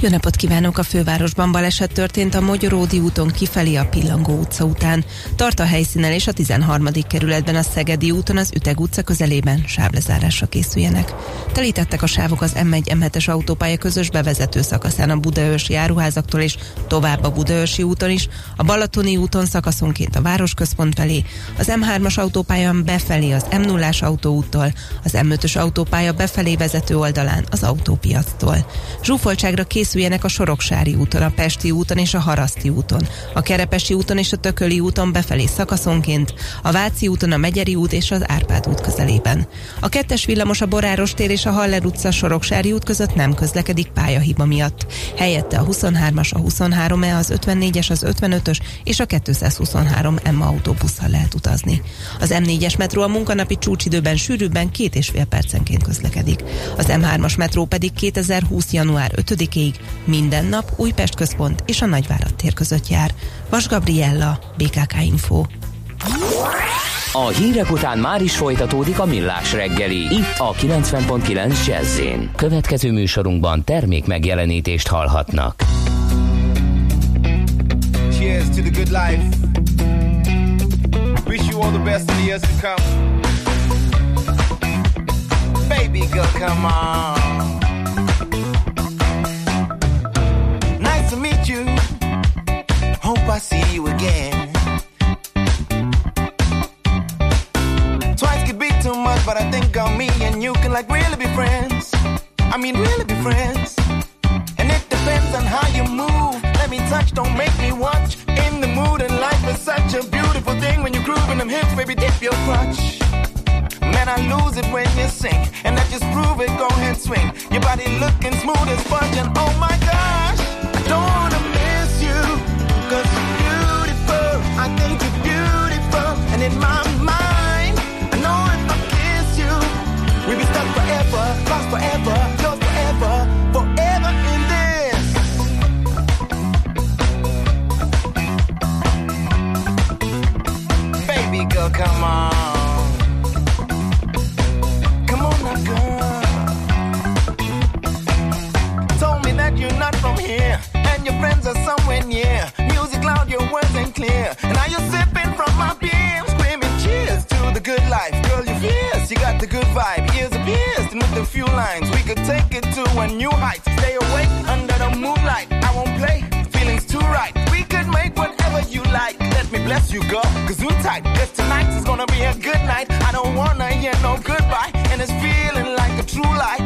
jó napot kívánok! A fővárosban baleset történt a Magyaródi úton kifelé a Pillangó utca után. Tart a helyszínen és a 13. kerületben a Szegedi úton az Üteg utca közelében sáblezárásra készüljenek. Telítettek a sávok az M1 M7-es autópálya közös bevezető szakaszán a Budaörsi áruházaktól és tovább a Budaörsi úton is, a Balatoni úton szakaszonként a városközpont felé, az M3-as autópályán befelé az M0-as autóúttól, az M5-ös autópálya befelé vezető oldalán az autópiactól. Zsúfoltságra készül készüljenek a Soroksári úton, a Pesti úton és a Haraszti úton, a Kerepesi úton és a Tököli úton befelé szakaszonként, a Váci úton, a Megyeri út és az Árpád út közelében. A kettes villamos a Boráros tér és a Haller utca Soroksári út között nem közlekedik pályahiba miatt. Helyette a 23-as, a 23E, az 54-es, az 55-ös és a 223 M autóbusszal lehet utazni. Az M4-es metró a munkanapi csúcsidőben sűrűbben két és fél percenként közlekedik. Az M3-as metró pedig 2020. január 5-ig minden nap Újpest központ és a Nagyvárad tér között jár. Vas Gabriella, BKK Info. A hírek után már is folytatódik a millás reggeli, itt a 90.9 jazz Következő műsorunkban termék megjelenítést hallhatnak. Cheers to the good life. Wish you all the best in the years to come. Baby girl, come on. I see you again. Twice could be too much, but I think on me and you can like really be friends. I mean, really be friends. And it depends on how you move. Let me touch, don't make me watch. In the mood, and life is such a beautiful thing when you groove in them hips, baby, dip your crutch. Man, I lose it when you sing. And I just prove it, go ahead, swing. Your body looking smooth as sponge, and oh my gosh, I don't in my mind, I know if I kiss you, we'll be stuck forever, lost forever, forever, forever in this. Baby girl, come on. Come on now, girl. Told me that you're not from here, and your friends are somewhere lines, we could take it to a new height. Stay awake under the moonlight. I won't play, feelings too right. We could make whatever you like. Let me bless you, girl, cause we tight. Cause tonight is gonna be a good night. I don't wanna hear no goodbye, and it's feeling like a true lie.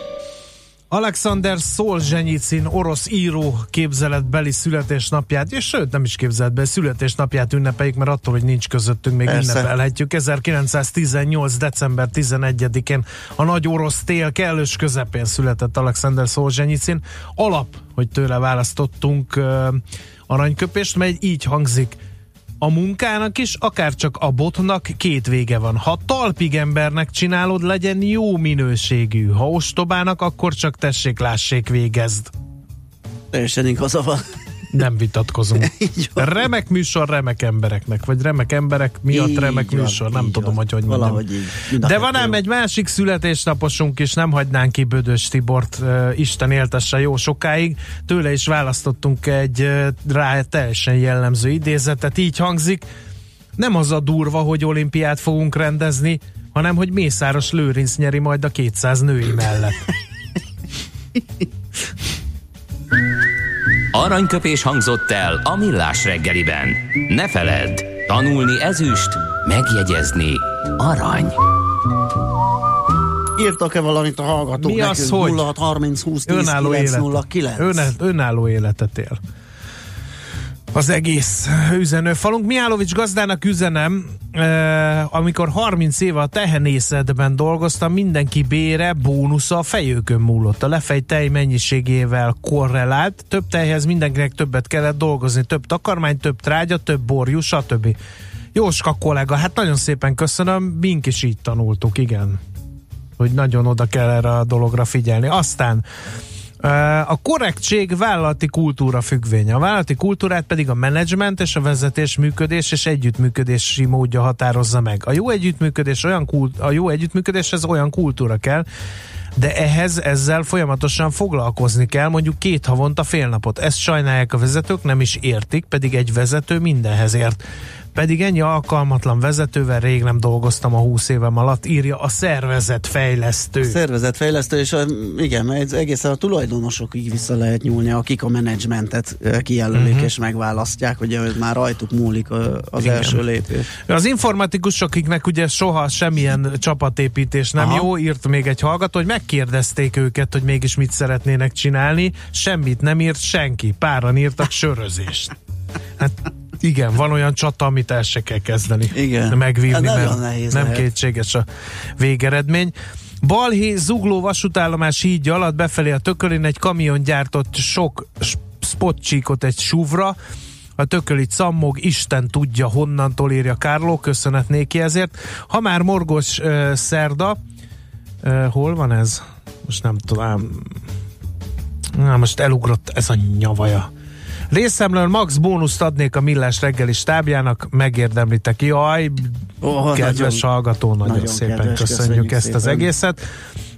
Alexander Szolzsenyicin orosz író képzeletbeli születésnapját, és sőt nem is képzeletbeli születésnapját ünnepeljük, mert attól, hogy nincs közöttünk, még Persze. ünnepelhetjük. 1918. december 11-én a nagy orosz tél kellős közepén született Alexander Szolzsenyicin. Alap, hogy tőle választottunk uh, aranyköpést, mely így hangzik a munkának is, akár csak a botnak két vége van. Ha talpig embernek csinálod, legyen jó minőségű. Ha ostobának, akkor csak tessék, lássék, végezd. Teljesen igaza van. Nem vitatkozunk. <laughs> Remek műsor remek embereknek, vagy remek emberek miatt Így remek van, műsor, nem tudom, van. hogy hogy mondjam. Így. De van ám egy másik születésnaposunk is, nem hagynánk ki Bödös Tibort, uh, Isten éltesse jó sokáig. Tőle is választottunk egy uh, rá teljesen jellemző idézetet, így hangzik. Nem az a durva, hogy olimpiát fogunk rendezni, hanem hogy Mészáros Lőrinc nyeri majd a 200 női mellett. <laughs> Aranyköpés hangzott el a millás reggeliben. Ne feledd, tanulni ezüst, megjegyezni arany. Írtak-e valamit a hallgatók Mi nekünk? az, hogy? 06 30 20 10 önálló, 9 élet, 0 9. Öne, önálló életet él. Az egész üzenőfalunk. Miálovics gazdának üzenem, amikor 30 éve a tehenészetben dolgoztam, mindenki bére, bónusza a fejőkön múlott. A lefej tej mennyiségével korrelált, több tejhez mindenkinek többet kellett dolgozni, több takarmány, több trágya, több borjú, stb. Jóska kollega, hát nagyon szépen köszönöm, mink is így tanultuk, igen hogy nagyon oda kell erre a dologra figyelni. Aztán a korrektség vállalati kultúra függvénye. A vállalati kultúrát pedig a menedzsment és a vezetés működés és együttműködési módja határozza meg. A jó együttműködés olyan kult, a jó együttműködéshez olyan kultúra kell, de ehhez ezzel folyamatosan foglalkozni kell, mondjuk két havonta fél napot. Ezt sajnálják a vezetők, nem is értik, pedig egy vezető mindenhez ért pedig ennyi alkalmatlan vezetővel rég nem dolgoztam a 20 évem alatt, írja a szervezetfejlesztő. A szervezetfejlesztő, és a, igen, egészen a tulajdonosokig vissza lehet nyúlni, akik a menedzsmentet kijelölik uh-huh. és megválasztják, hogy ez már rajtuk múlik az igen. első lépés. Az informatikusok, akiknek ugye soha semmilyen csapatépítés nem Aha. jó, írt még egy hallgató, hogy megkérdezték őket, hogy mégis mit szeretnének csinálni, semmit nem írt senki, páran írtak sörözést. Hát igen, van olyan csata, amit el se kell kezdeni. Igen. Megvívni, hát mert nehéz nem lehet. kétséges a végeredmény. Balhé zugló vasútállomás így alatt befelé a tökölén egy kamion gyártott sok spotcsíkot egy súvra, a tököli cammog, Isten tudja honnantól írja Kárló, köszönet néki ezért. Ha már morgos uh, szerda, uh, hol van ez? Most nem tudom. Na, most elugrott ez a nyavaja. Részemről max bónuszt adnék a Millás reggeli stábjának, megérdemlitek. Jaj, oh, kedves nagyon, hallgató, nagyon, nagyon szépen kedves, köszönjük, köszönjük ezt szépen. az egészet.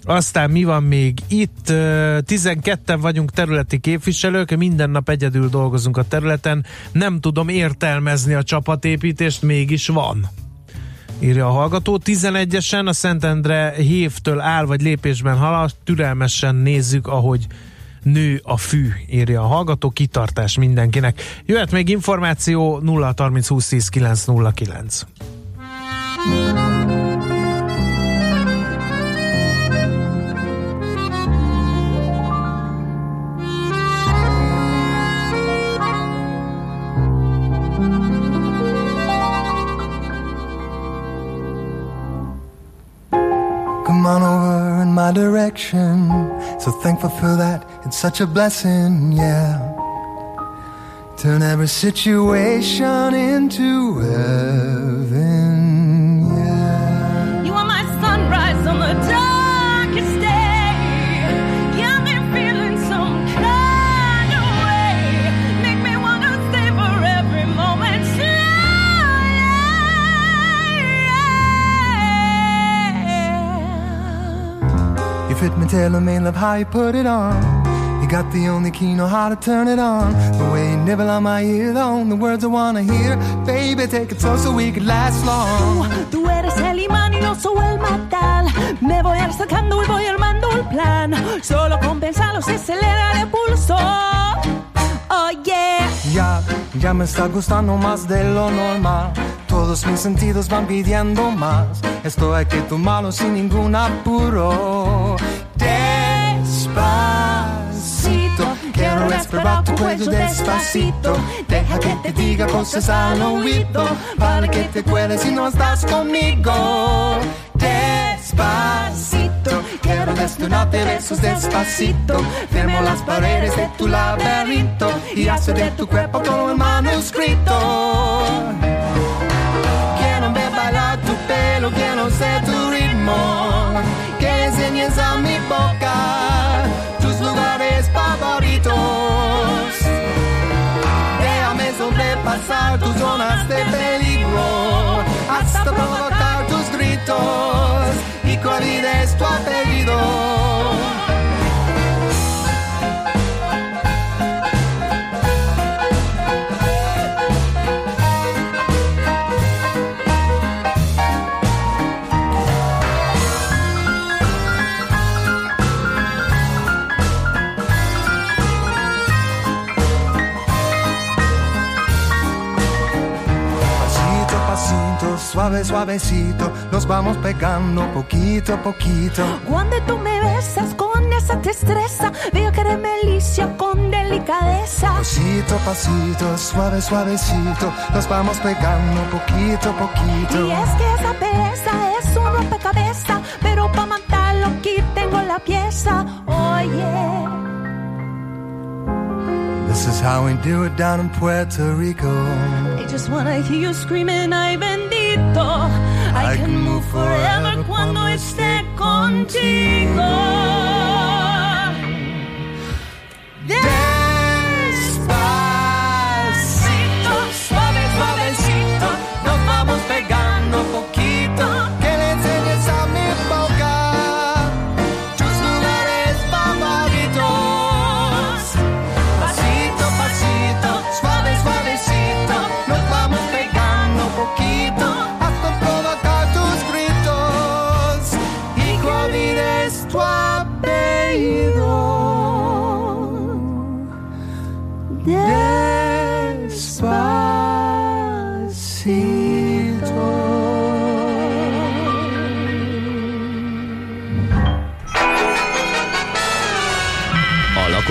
Aztán mi van még itt? 12-en vagyunk területi képviselők, minden nap egyedül dolgozunk a területen. Nem tudom értelmezni a csapatépítést, mégis van írja a hallgató. 11-esen a Szentendre hévtől áll vagy lépésben halad, türelmesen nézzük, ahogy nő a fű, írja a hallgató, kitartás mindenkinek. Jöhet még információ 0 30 20 10 909. Come on over in my direction. So thankful for that It's such a blessing, yeah. Turn every situation into heaven, fit me, tailor me, love how you put it on You got the only key, know how to turn it on. The way you nibble on my ear, the only words I wanna hear. Baby, take it slow so we could last long. Tú eres el imán y no soy el matar. Me voy acercando y voy armando el plan. Solo con pensarlo se acelera el pulso. Oh yeah. Ya, ya me está gustando más de lo normal. Todos mis sentidos van pidiendo más. Esto hay que tomarlo sin ningún apuro. Despacio Quiero esperar tu cuello despacito. Deja que te diga cosas al oído. Para que te acuerdes si no estás conmigo. Despacito. Quiero desnudarte besos despacito. Firmo las paredes de tu laberinto. Y hace de tu cuerpo todo el manuscrito. Tu pelo. Quiero ser tu ritmo. Que enseñes a mi boca sobrepasar tus zonas de peligro, hasta provocar tus gritos y es tu apellido. Suave, suavecito, nos vamos pegando poquito a poquito. Cuando tú me besas con esa destreza, veo que eres melicia con delicadeza. Pasito, pasito, suave, suavecito, nos vamos pegando poquito a poquito. Y es que esa belleza es un rompecabezas, pero para matarlo aquí tengo la pieza. Oye. This is how we do it down in Puerto Rico. I just wanna hear you screaming, ay I can move forever cuando esté contigo. Despacito, suave, suavecito, nos vamos pegando poquito.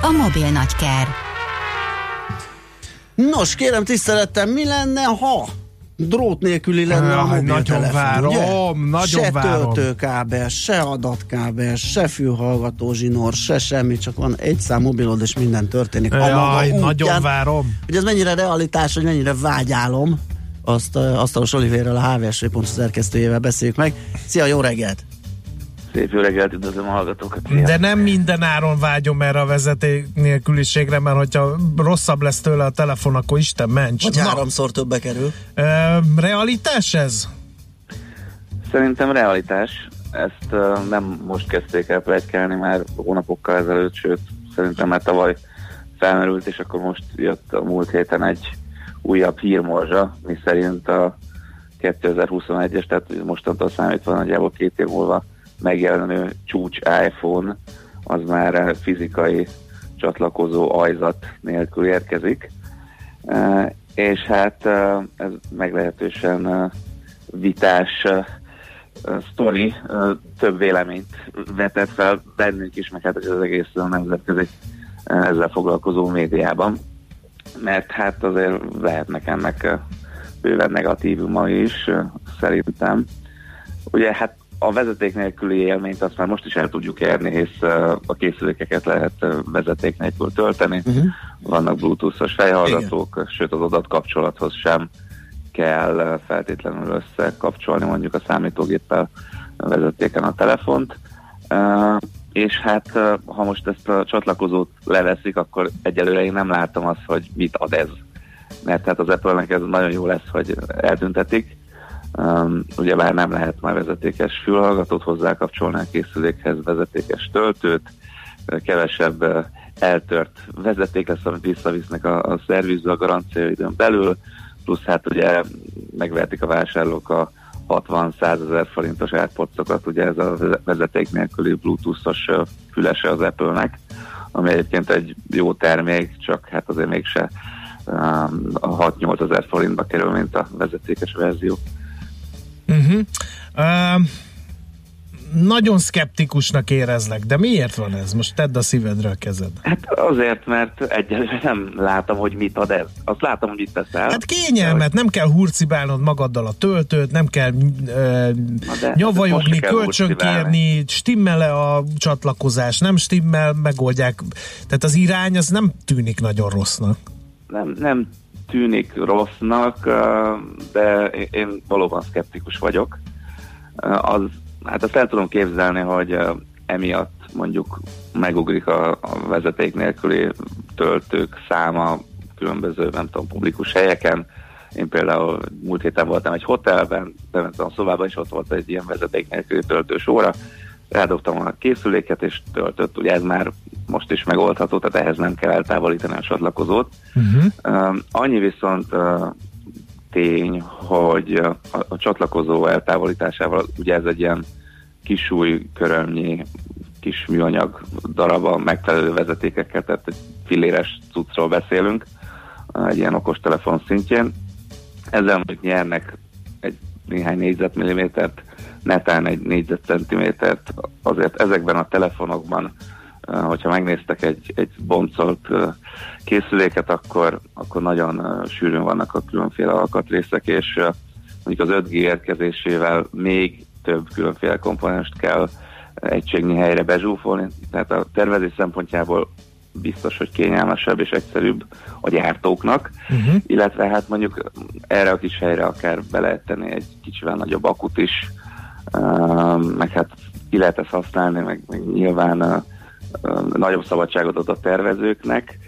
A mobil nagyker. Nos, kérem tisztelettem, mi lenne, ha drót nélküli lenne a Jaj, mobiltelefon, nagyon várom, ugye? nagyon se várom. töltőkábel, se adatkábel, se fülhallgató zsinór, se semmi, csak van egy szám mobilod, és minden történik. a Jaj, útján. nagyon várom. Hogy ez mennyire realitás, hogy mennyire vágyálom, azt uh, Asztalos Olivérrel, a hvsv.hu szerkesztőjével beszéljük meg. Szia, jó reggelt! Szép jó reggelt, üdvözlöm a hallgatókat. Szia. De nem minden áron vágyom erre a vezeték nélküliségre, mert hogyha rosszabb lesz tőle a telefon, akkor Isten ments. Vagy Na, háromszor többe kerül. ö, realitás ez? Szerintem realitás. Ezt uh, nem most kezdték el plegykálni, már hónapokkal ezelőtt, sőt, szerintem már tavaly felmerült, és akkor most jött a múlt héten egy újabb hírmorzsa, mi szerint a 2021-es, tehát mostantól számítva nagyjából két év múlva megjelenő csúcs iPhone, az már fizikai csatlakozó ajzat nélkül érkezik. Uh, és hát uh, ez meglehetősen uh, vitás sztori, több véleményt vetett fel bennünk is, meg hát az egész uh, nemzetközi ezzel foglalkozó médiában, mert hát azért lehetnek ennek bőven negatívuma is, szerintem. Ugye hát a vezeték nélküli élményt azt már most is el tudjuk érni, hisz a készülékeket lehet vezeték nélkül tölteni. Uh-huh. Vannak bluetoothos fejhallgatók, Igen. sőt az adatkapcsolathoz sem kell feltétlenül összekapcsolni mondjuk a számítógéppel vezetéken a telefont. És hát ha most ezt a csatlakozót leveszik, akkor egyelőre én nem látom azt, hogy mit ad ez. Mert hát az Apple-nek ez nagyon jó lesz, hogy eltüntetik, Um, ugyebár nem lehet már vezetékes fülhallgatót hozzákapcsolni a készülékhez, vezetékes töltőt, kevesebb eltört vezeték lesz, amit visszavisznek a, a szervizbe a garancia időn belül, plusz hát ugye megvertik a vásárlók a 60-100 ezer forintos átpocokat, ugye ez a vezeték nélküli bluetoothos fülese az Apple-nek, ami egyébként egy jó termék, csak hát azért mégse um, a 6-8 ezer forintba kerül, mint a vezetékes verzió. Uh-huh. Uh, nagyon szkeptikusnak érezlek, de miért van ez? Most tedd a szívedre a kezed. Hát azért, mert egyelőre nem látom, hogy mit ad ez. Azt látom, hogy mit teszel. Hát kényelmet, nem kell hurcibálnod magaddal a töltőt, nem kell uh, nyavajogni, kölcsönkérni, stimmel-e a csatlakozás, nem stimmel, megoldják. Tehát az irány az nem tűnik nagyon rossznak. Nem, nem tűnik rossznak, de én valóban szkeptikus vagyok. Az, hát azt el tudom képzelni, hogy emiatt mondjuk megugrik a, a vezeték nélküli töltők száma különböző, nem tudom, publikus helyeken. Én például múlt héten voltam egy hotelben, bementem a szobába, és ott volt egy ilyen vezeték nélküli töltős óra. Rádobtam a készüléket, és töltött. Ugye ez már most is megoldható, tehát ehhez nem kell eltávolítani a csatlakozót. Uh-huh. Uh, annyi viszont uh, tény, hogy a, a csatlakozó eltávolításával, ugye ez egy ilyen kisúj körömnyi kis műanyag darab a megfelelő vezetékekkel, tehát egy filléres cuccról beszélünk, egy ilyen okostelefon szintjén. Ezzel mondjuk nyernek egy néhány négyzetmillimétert, netán egy négyzetcentimétert. Azért ezekben a telefonokban, hogyha megnéztek egy, egy boncolt készüléket, akkor, akkor nagyon sűrűn vannak a különféle alkatrészek, és mondjuk az 5G érkezésével még több különféle komponenst kell egységnyi helyre bezsúfolni, tehát a tervezés szempontjából biztos, hogy kényelmesebb és egyszerűbb a gyártóknak, uh-huh. illetve hát mondjuk erre a kis helyre akár be lehet tenni egy kicsivel nagyobb akut is, meg hát ki lehet ezt használni, meg, meg nyilván uh, uh, nagyobb szabadságot ad a tervezőknek,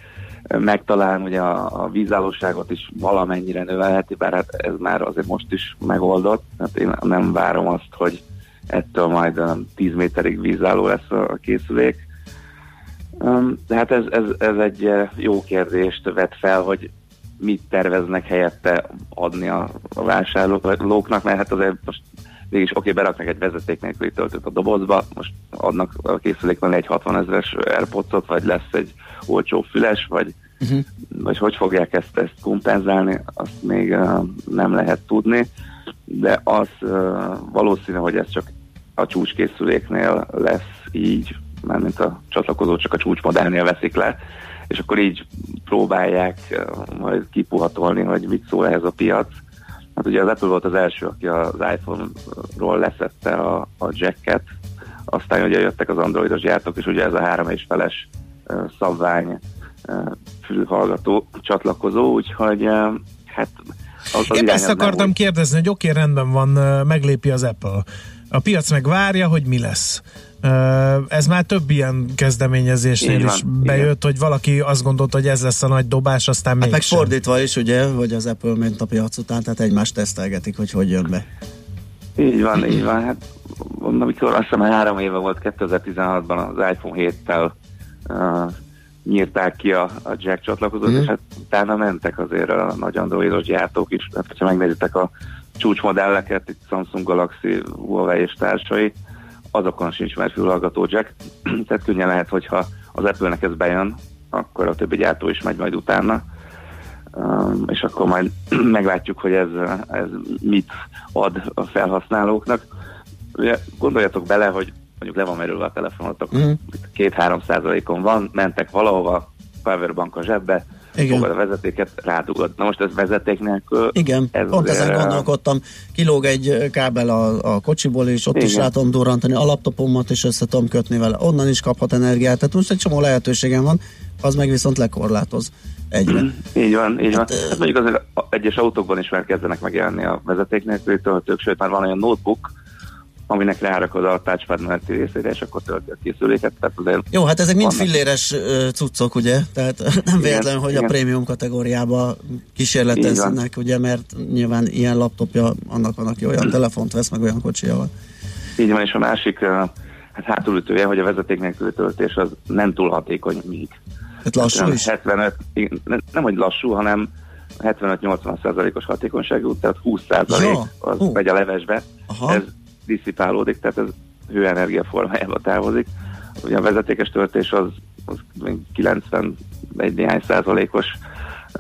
meg talán ugye a, a vízállóságot is valamennyire növelheti, bár hát ez már azért most is megoldott, hát én nem várom azt, hogy ettől majd um, 10 méterig vízálló lesz a, a készülék. De hát ez, ez, ez egy jó kérdést vet fel, hogy mit terveznek helyette adni a, a vásárlóknak, mert hát azért most mégis oké, okay, beraknak egy vezeték nélküli töltőt a dobozba, most adnak a készülékben egy 60 ezeres airpods vagy lesz egy olcsó füles, vagy, uh-huh. vagy hogy fogják ezt, ezt kompenzálni, azt még uh, nem lehet tudni, de az uh, valószínű, hogy ez csak a csúcskészüléknél lesz így, mint a csatlakozó csak a csúcsmodellnél veszik le, és akkor így próbálják uh, majd kipuhatolni, hogy mit szól ehhez a piac. Hát ugye az Apple volt az első, aki az iPhone-ról leszette a, a jacket, aztán ugye jöttek az androidos gyártók, és ugye ez a három és feles uh, szabvány uh, fülhallgató csatlakozó, úgyhogy uh, hát az, az Én ezt akartam úgy... kérdezni, hogy oké, okay, rendben van, meglépi az Apple. A piac meg várja, hogy mi lesz. Ez már több ilyen kezdeményezésnél van, is bejött, igen. hogy valaki azt gondolta, hogy ez lesz a nagy dobás, aztán hát meg fordítva is, ugye, hogy az Apple ment a piac után, tehát egymást tesztelgetik, hogy hogy jön be. Így van, így van. Hát amikor azt hiszem három éve volt 2016-ban az iPhone 7-tel uh, nyírták ki a, a jack csatlakozót, mm. és hát utána mentek azért a nagy androidos gyártók is. Hát, ha megnézitek a csúcsmodelleket, itt Samsung Galaxy, Huawei és társai, azokon sincs már fülhallgató jack, <clears throat> tehát könnyen lehet, hogyha az Apple-nek ez bejön, akkor a többi gyártó is megy majd utána, um, és akkor majd <clears throat> meglátjuk, hogy ez, ez mit ad a felhasználókok. Ugye, gondoljatok bele, hogy mondjuk le van merülve a telefonotok, mm. két-három százalékon van, mentek valahova, powerbank a zsebbe, igen. fogad a vezetéket, rádugod. Na most ez vezeték nélkül. Igen, ez pont ezen gondolkodtam. Kilóg egy kábel a, a kocsiból, és ott Igen. is rá tudom durrantani a laptopomat, és össze tudom kötni vele. Onnan is kaphat energiát. Tehát most egy csomó lehetőségem van, az meg viszont lekorlátoz egyre. Mm, így van, így hát, van. Hát mondjuk azért egyes autókban is már kezdenek megjelenni a vezeték nélküli töltők, sőt már van olyan notebook, aminek rárakod a touchpad melletti részére, és akkor tölti a készüléket. Tehát azért Jó, hát ezek mind filléres uh, cuccok, ugye? Tehát <laughs> nem véletlen, hogy igen. a prémium kategóriába kísérleteznek, ugye, mert nyilván ilyen laptopja annak van, aki olyan telefont vesz, meg olyan kocsija van. Így van, és a másik hát hátulütője, hogy a vezeték nélküli töltés az nem túl hatékony még. Hát lassú is? 75, nem, nem hogy lassú, hanem 75-80 százalékos hatékonyságú, tehát 20 százalék ja. az uh. megy a levesbe. Aha. Ez diszipálódik, tehát ez hőenergia formájába távozik. Ugye a vezetékes töltés az, az 91 néhány százalékos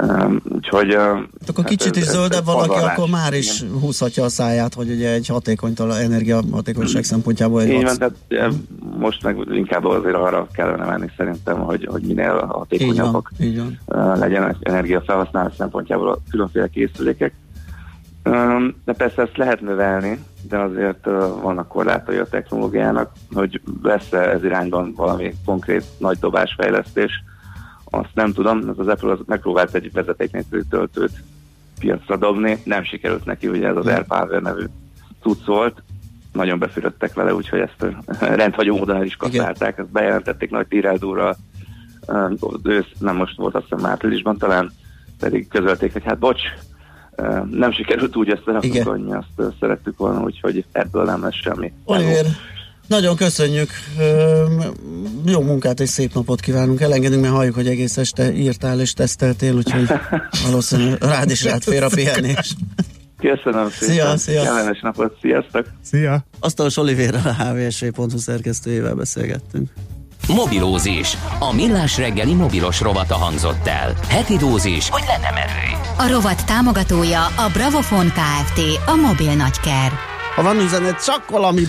Um, úgyhogy... Uh, akkor hát kicsit ez, is zöldebb valaki, pazarlás. akkor már is Igen. húzhatja a száját, hogy ugye egy hatékonytal energia hatékonyság szempontjából egy Igen, tehát most meg inkább azért arra kellene menni szerintem, hogy, hogy minél hatékonyabbak így van, így van. Uh, legyenek energiafelhasználás szempontjából a különféle készülékek. De persze ezt lehet növelni, de azért vannak korlátai a technológiának, hogy lesz-e ez irányban valami konkrét nagy dobásfejlesztés, azt nem tudom, az Apple az megpróbált egy vezeték nélküli töltőt piacra dobni, nem sikerült neki, ugye ez az AirPower nevű cucc volt, nagyon befürödtek vele, úgyhogy ezt <laughs> rendhagyó módon el is kaszálták, ezt bejelentették nagy tíreldúrral, ősz, nem most volt azt hiszem áprilisban talán, pedig közölték, hogy hát bocs, nem sikerült úgy ezt elfogadni, azt szerettük volna, úgyhogy ebből nem lesz semmi. Oliver, nagyon köszönjük, jó munkát és szép napot kívánunk. Elengedünk, mert halljuk, hogy egész este írtál és teszteltél, úgyhogy <laughs> valószínűleg rád is rád fér a pihenés. Köszönöm <laughs> szépen. Szia, szia. Kellemes napot, sziasztok. Szia. Aztán Olivérrel a hvsv.hu szerkesztőjével beszélgettünk. Mobilózis. A millás reggeli mobilos rovata hangzott el. Heti dózis, hogy lenne merő. A rovat támogatója a Bravofon Kft. A mobil nagyker. Ha van üzenet, csak valami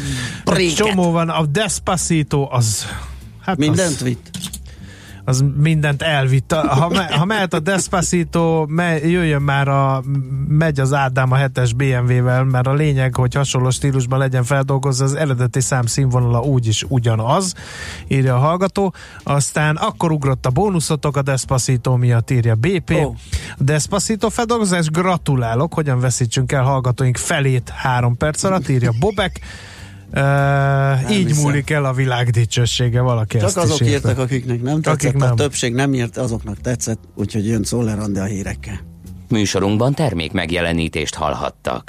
bréket. Csomó van, a Despacito az... Hát Mindent az, vitt. Az mindent elvitt. Ha, me, ha mehet a Despacito, me, jöjjön már a, megy az Ádám a 7-es BMW-vel, mert a lényeg, hogy hasonló stílusban legyen feldolgozva, az eredeti szám színvonala úgyis ugyanaz, írja a hallgató. Aztán akkor ugrott a bónuszotok a Despacito miatt, írja BP. A Despacito feldolgozás, gratulálok, hogyan veszítsünk el hallgatóink felét három perc alatt, írja Bobek. Így hiszem. múlik el a világ dicsősége, valaki Csak ezt azok is írta. írtak, akiknek nem tetszett, Akik a nem. többség nem írt, azoknak tetszett, úgyhogy jön Szoller Andi a hírekkel. Műsorunkban termék megjelenítést hallhattak.